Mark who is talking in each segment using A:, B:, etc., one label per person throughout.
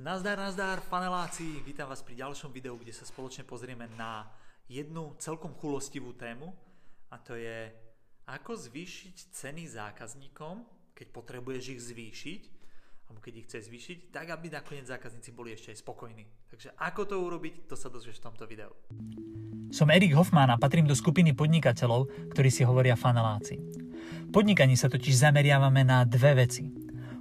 A: Nazdar, nazdar, faneláci, vítam vás pri ďalšom videu, kde sa spoločne pozrieme na jednu celkom chulostivú tému a to je ako zvýšiť ceny zákazníkom, keď potrebuješ ich zvýšiť, alebo keď ich chce zvýšiť, tak aby nakoniec zákazníci boli ešte aj spokojní. Takže ako to urobiť, to sa dozvieš v tomto videu.
B: Som Erik Hoffman a patrím do skupiny podnikateľov, ktorí si hovoria faneláci. V podnikaní sa totiž zameriavame na dve veci –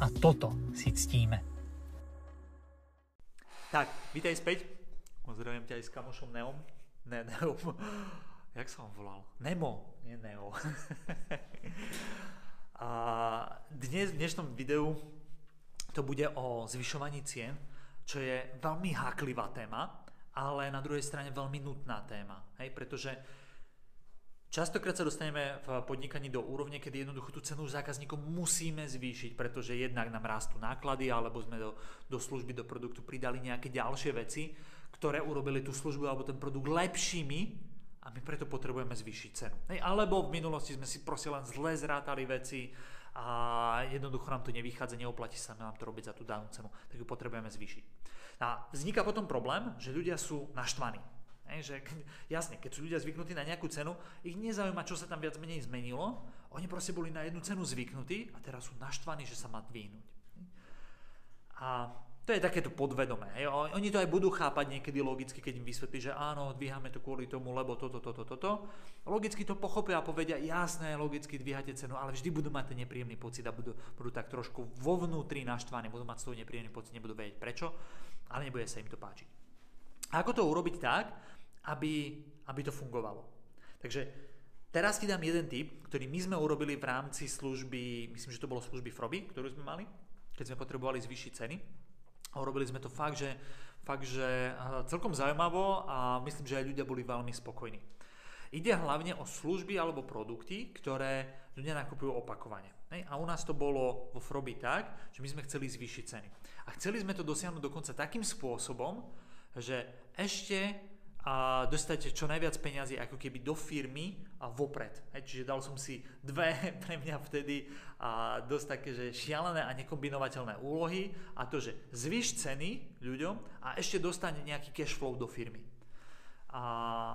B: a toto si ctíme.
A: Tak, vítaj späť. Pozdravím ťa aj s kamošom Neom. Ne, Neom. Jak sa on volal? Nemo, nie Neo. a dnes, v dnešnom videu to bude o zvyšovaní cien, čo je veľmi háklivá téma, ale na druhej strane veľmi nutná téma. Hej, pretože Častokrát sa dostaneme v podnikaní do úrovne, kedy jednoducho tú cenu zákazníkom musíme zvýšiť, pretože jednak nám rastú náklady, alebo sme do, do služby, do produktu pridali nejaké ďalšie veci, ktoré urobili tú službu alebo ten produkt lepšími a my preto potrebujeme zvýšiť cenu. Hej, alebo v minulosti sme si proste len zle zrátali veci a jednoducho nám to nevychádza, neoplatí sa nám to robiť za tú danú cenu, tak ju potrebujeme zvýšiť. A vzniká potom problém, že ľudia sú naštvaní Hej, že, jasne, keď sú ľudia zvyknutí na nejakú cenu, ich nezaujíma, čo sa tam viac menej zmenilo, oni proste boli na jednu cenu zvyknutí a teraz sú naštvaní, že sa má dvihnúť. A to je takéto podvedomé. Hej. Oni to aj budú chápať niekedy logicky, keď im vysvetlí, že áno, dvíhame to kvôli tomu, lebo toto, toto, toto. Logicky to pochopia a povedia, jasné, logicky dvíhate cenu, ale vždy budú mať ten nepríjemný pocit a budú, budú tak trošku vo vnútri naštvaní, budú mať toho nepríjemný pocit, nebudú vedieť prečo, ale nebude sa im to páčiť. A ako to urobiť tak, aby, aby to fungovalo. Takže teraz ti dám jeden tip, ktorý my sme urobili v rámci služby, myslím, že to bolo služby Froby, ktorú sme mali, keď sme potrebovali zvýšiť ceny. A urobili sme to fakt, že, fakt, že celkom zaujímavo a myslím, že aj ľudia boli veľmi spokojní. Ide hlavne o služby alebo produkty, ktoré ľudia nakupujú opakovane. A u nás to bolo vo Froby tak, že my sme chceli zvýšiť ceny. A chceli sme to dosiahnuť dokonca takým spôsobom, že ešte a dostať čo najviac peňazí ako keby do firmy a vopred. Hej, čiže dal som si dve pre mňa vtedy a dosť také, že šialené a nekombinovateľné úlohy a to, že zvyš ceny ľuďom a ešte dostane nejaký cash flow do firmy. A,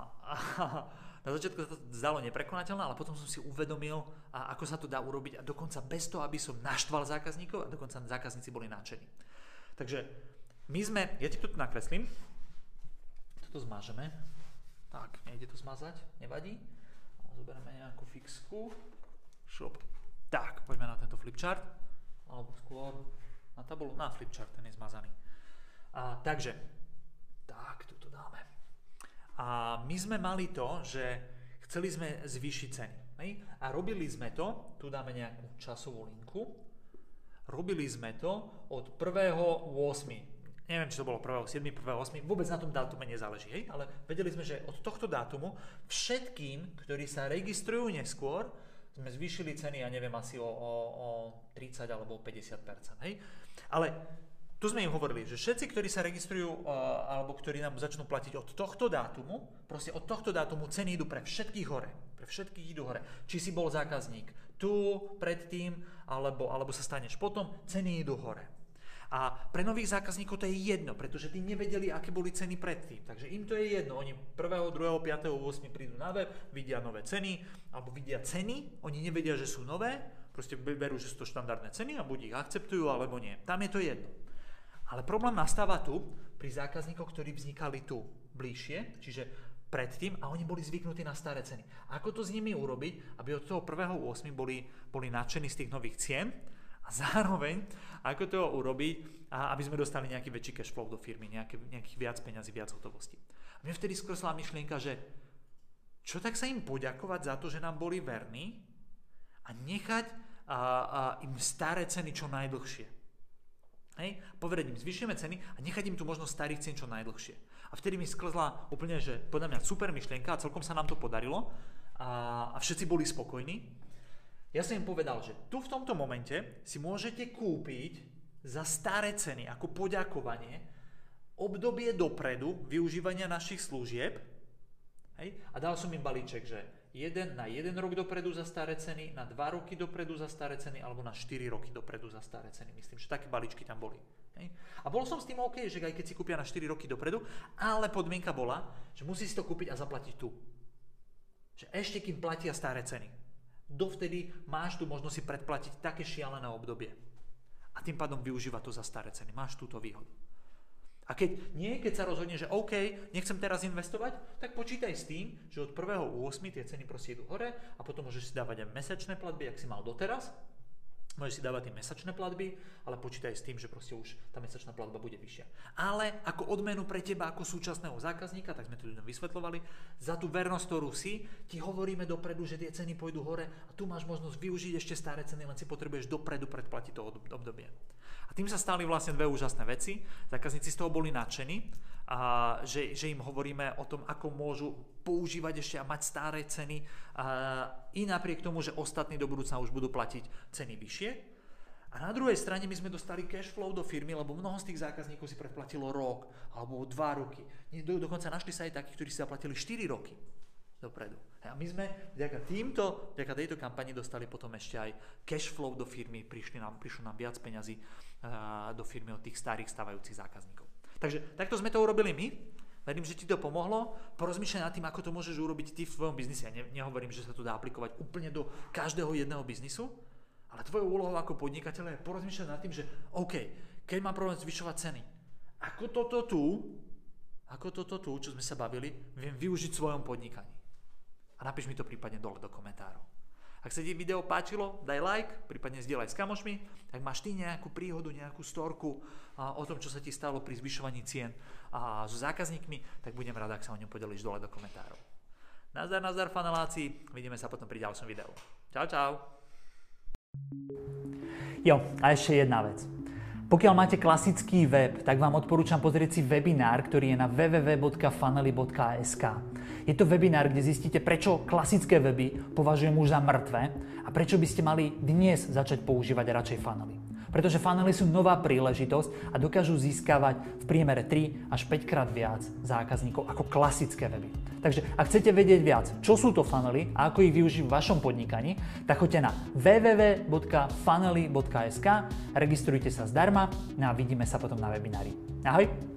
A: a na začiatku sa to zdalo neprekonateľné, ale potom som si uvedomil, a ako sa to dá urobiť a dokonca bez toho, aby som naštval zákazníkov a dokonca zákazníci boli nadšení. Takže my sme, ja ti to tu nakreslím, to zmažeme. Tak, nejde to zmazať, nevadí. Zoberieme nejakú fixku. Šup. Tak, poďme na tento flipchart. Alebo skôr na tabulu, na flipchart, ten je zmazaný. A, takže, tak, tu to dáme. A my sme mali to, že chceli sme zvýšiť ceny. Hej? A robili sme to, tu dáme nejakú časovú linku, robili sme to od 1.8 neviem, či to bolo 1.7., 1.8., vôbec na tom dátume nezáleží, hej? ale vedeli sme, že od tohto dátumu všetkým, ktorí sa registrujú neskôr, sme zvýšili ceny, ja neviem, asi o, o, o 30 alebo 50%. Hej? Ale tu sme im hovorili, že všetci, ktorí sa registrujú uh, alebo ktorí nám začnú platiť od tohto dátumu, proste od tohto dátumu ceny idú pre všetkých hore. Pre všetkých idú hore. Či si bol zákazník tu, predtým, alebo, alebo sa staneš potom, ceny idú hore. A pre nových zákazníkov to je jedno, pretože tí nevedeli, aké boli ceny predtým. Takže im to je jedno. Oni 1., 2., 5., 8. prídu na web, vidia nové ceny, alebo vidia ceny, oni nevedia, že sú nové, proste berú, že sú to štandardné ceny a buď ich akceptujú, alebo nie. Tam je to jedno. Ale problém nastáva tu, pri zákazníkoch, ktorí vznikali tu bližšie, čiže predtým a oni boli zvyknutí na staré ceny. Ako to s nimi urobiť, aby od toho 1.8. boli, boli nadšení z tých nových cien a zároveň ako to urobiť, aby sme dostali nejaký väčší cash flow do firmy, nejaké, nejakých viac peňazí, viac hotovosti. A mne vtedy skresla myšlienka, že čo tak sa im poďakovať za to, že nám boli verní a nechať a, a im staré ceny čo najdlhšie. Hej? Povedať im, zvyšujeme ceny a nechať im tu možnosť starých cien čo najdlhšie. A vtedy mi sklzla úplne, že podľa mňa super myšlienka a celkom sa nám to podarilo a, a všetci boli spokojní. Ja som im povedal, že tu v tomto momente si môžete kúpiť za staré ceny ako poďakovanie obdobie dopredu využívania našich služieb. Hej? A dal som im balíček, že jeden, na jeden rok dopredu za staré ceny, na dva roky dopredu za staré ceny alebo na 4 roky dopredu za staré ceny. Myslím, že také balíčky tam boli. Hej? A bol som s tým OK, že aj keď si kúpia na 4 roky dopredu, ale podmienka bola, že musí si to kúpiť a zaplatiť tu. Že ešte kým platia staré ceny. Dovtedy máš tu možnosť si predplatiť také šialené obdobie. A tým pádom využíva to za staré ceny. Máš túto výhodu. A keď nie, keď sa rozhodne, že OK, nechcem teraz investovať, tak počítaj s tým, že od 1.8. tie ceny proste idú hore a potom môžeš si dávať aj mesačné platby, ak si mal doteraz Môžeš si dávať tie mesačné platby, ale počítaj s tým, že proste už tá mesačná platba bude vyššia. Ale ako odmenu pre teba ako súčasného zákazníka, tak sme to ľuďom vysvetľovali, za tú vernosť, ktorú si, ti hovoríme dopredu, že tie ceny pôjdu hore a tu máš možnosť využiť ešte staré ceny, len si potrebuješ dopredu predplatiť to obdobie. A tým sa stali vlastne dve úžasné veci. Zákazníci z toho boli nadšení, a že, že im hovoríme o tom, ako môžu používať ešte a mať staré ceny a i napriek tomu, že ostatní do budúcna už budú platiť ceny vyššie. A na druhej strane my sme dostali cash flow do firmy, lebo mnoho z tých zákazníkov si predplatilo rok alebo dva roky. Do, dokonca našli sa aj takí, ktorí si zaplatili 4 roky dopredu. A my sme vďaka týmto, vďaka tejto kampani dostali potom ešte aj cash flow do firmy, prišli nám, prišlo nám viac peňazí do firmy od tých starých stávajúcich zákazníkov. Takže takto sme to urobili my. Verím, že ti to pomohlo. Porozmýšľaj nad tým, ako to môžeš urobiť ty v svojom biznise. Ja ne, nehovorím, že sa to dá aplikovať úplne do každého jedného biznisu, ale tvojou úlohou ako podnikateľa je porozmýšľať nad tým, že OK, keď mám problém zvyšovať ceny, ako toto tu, ako toto tu, čo sme sa bavili, viem využiť v svojom podnikaní. A napíš mi to prípadne dole do komentárov. Ak sa ti video páčilo, daj like, prípadne zdieľaj s kamošmi. Ak máš ty nejakú príhodu, nejakú storku o tom, čo sa ti stalo pri zvyšovaní cien a so zákazníkmi, tak budem rád, ak sa o ňom podelíš dole do komentárov. Nazdar, nazdar faneláci, vidíme sa potom pri ďalšom videu. Čau, čau.
B: Jo, a ešte jedna vec. Pokiaľ máte klasický web, tak vám odporúčam pozrieť si webinár, ktorý je na www.fanely.sk. Je to webinár, kde zistíte, prečo klasické weby považujem už za mŕtve a prečo by ste mali dnes začať používať radšej funnely. Pretože funnely sú nová príležitosť a dokážu získavať v priemere 3 až 5 krát viac zákazníkov ako klasické weby. Takže ak chcete vedieť viac, čo sú to funnely a ako ich využiť v vašom podnikaní, tak choďte na www.funnely.sk, registrujte sa zdarma no a vidíme sa potom na webinári. Ahoj!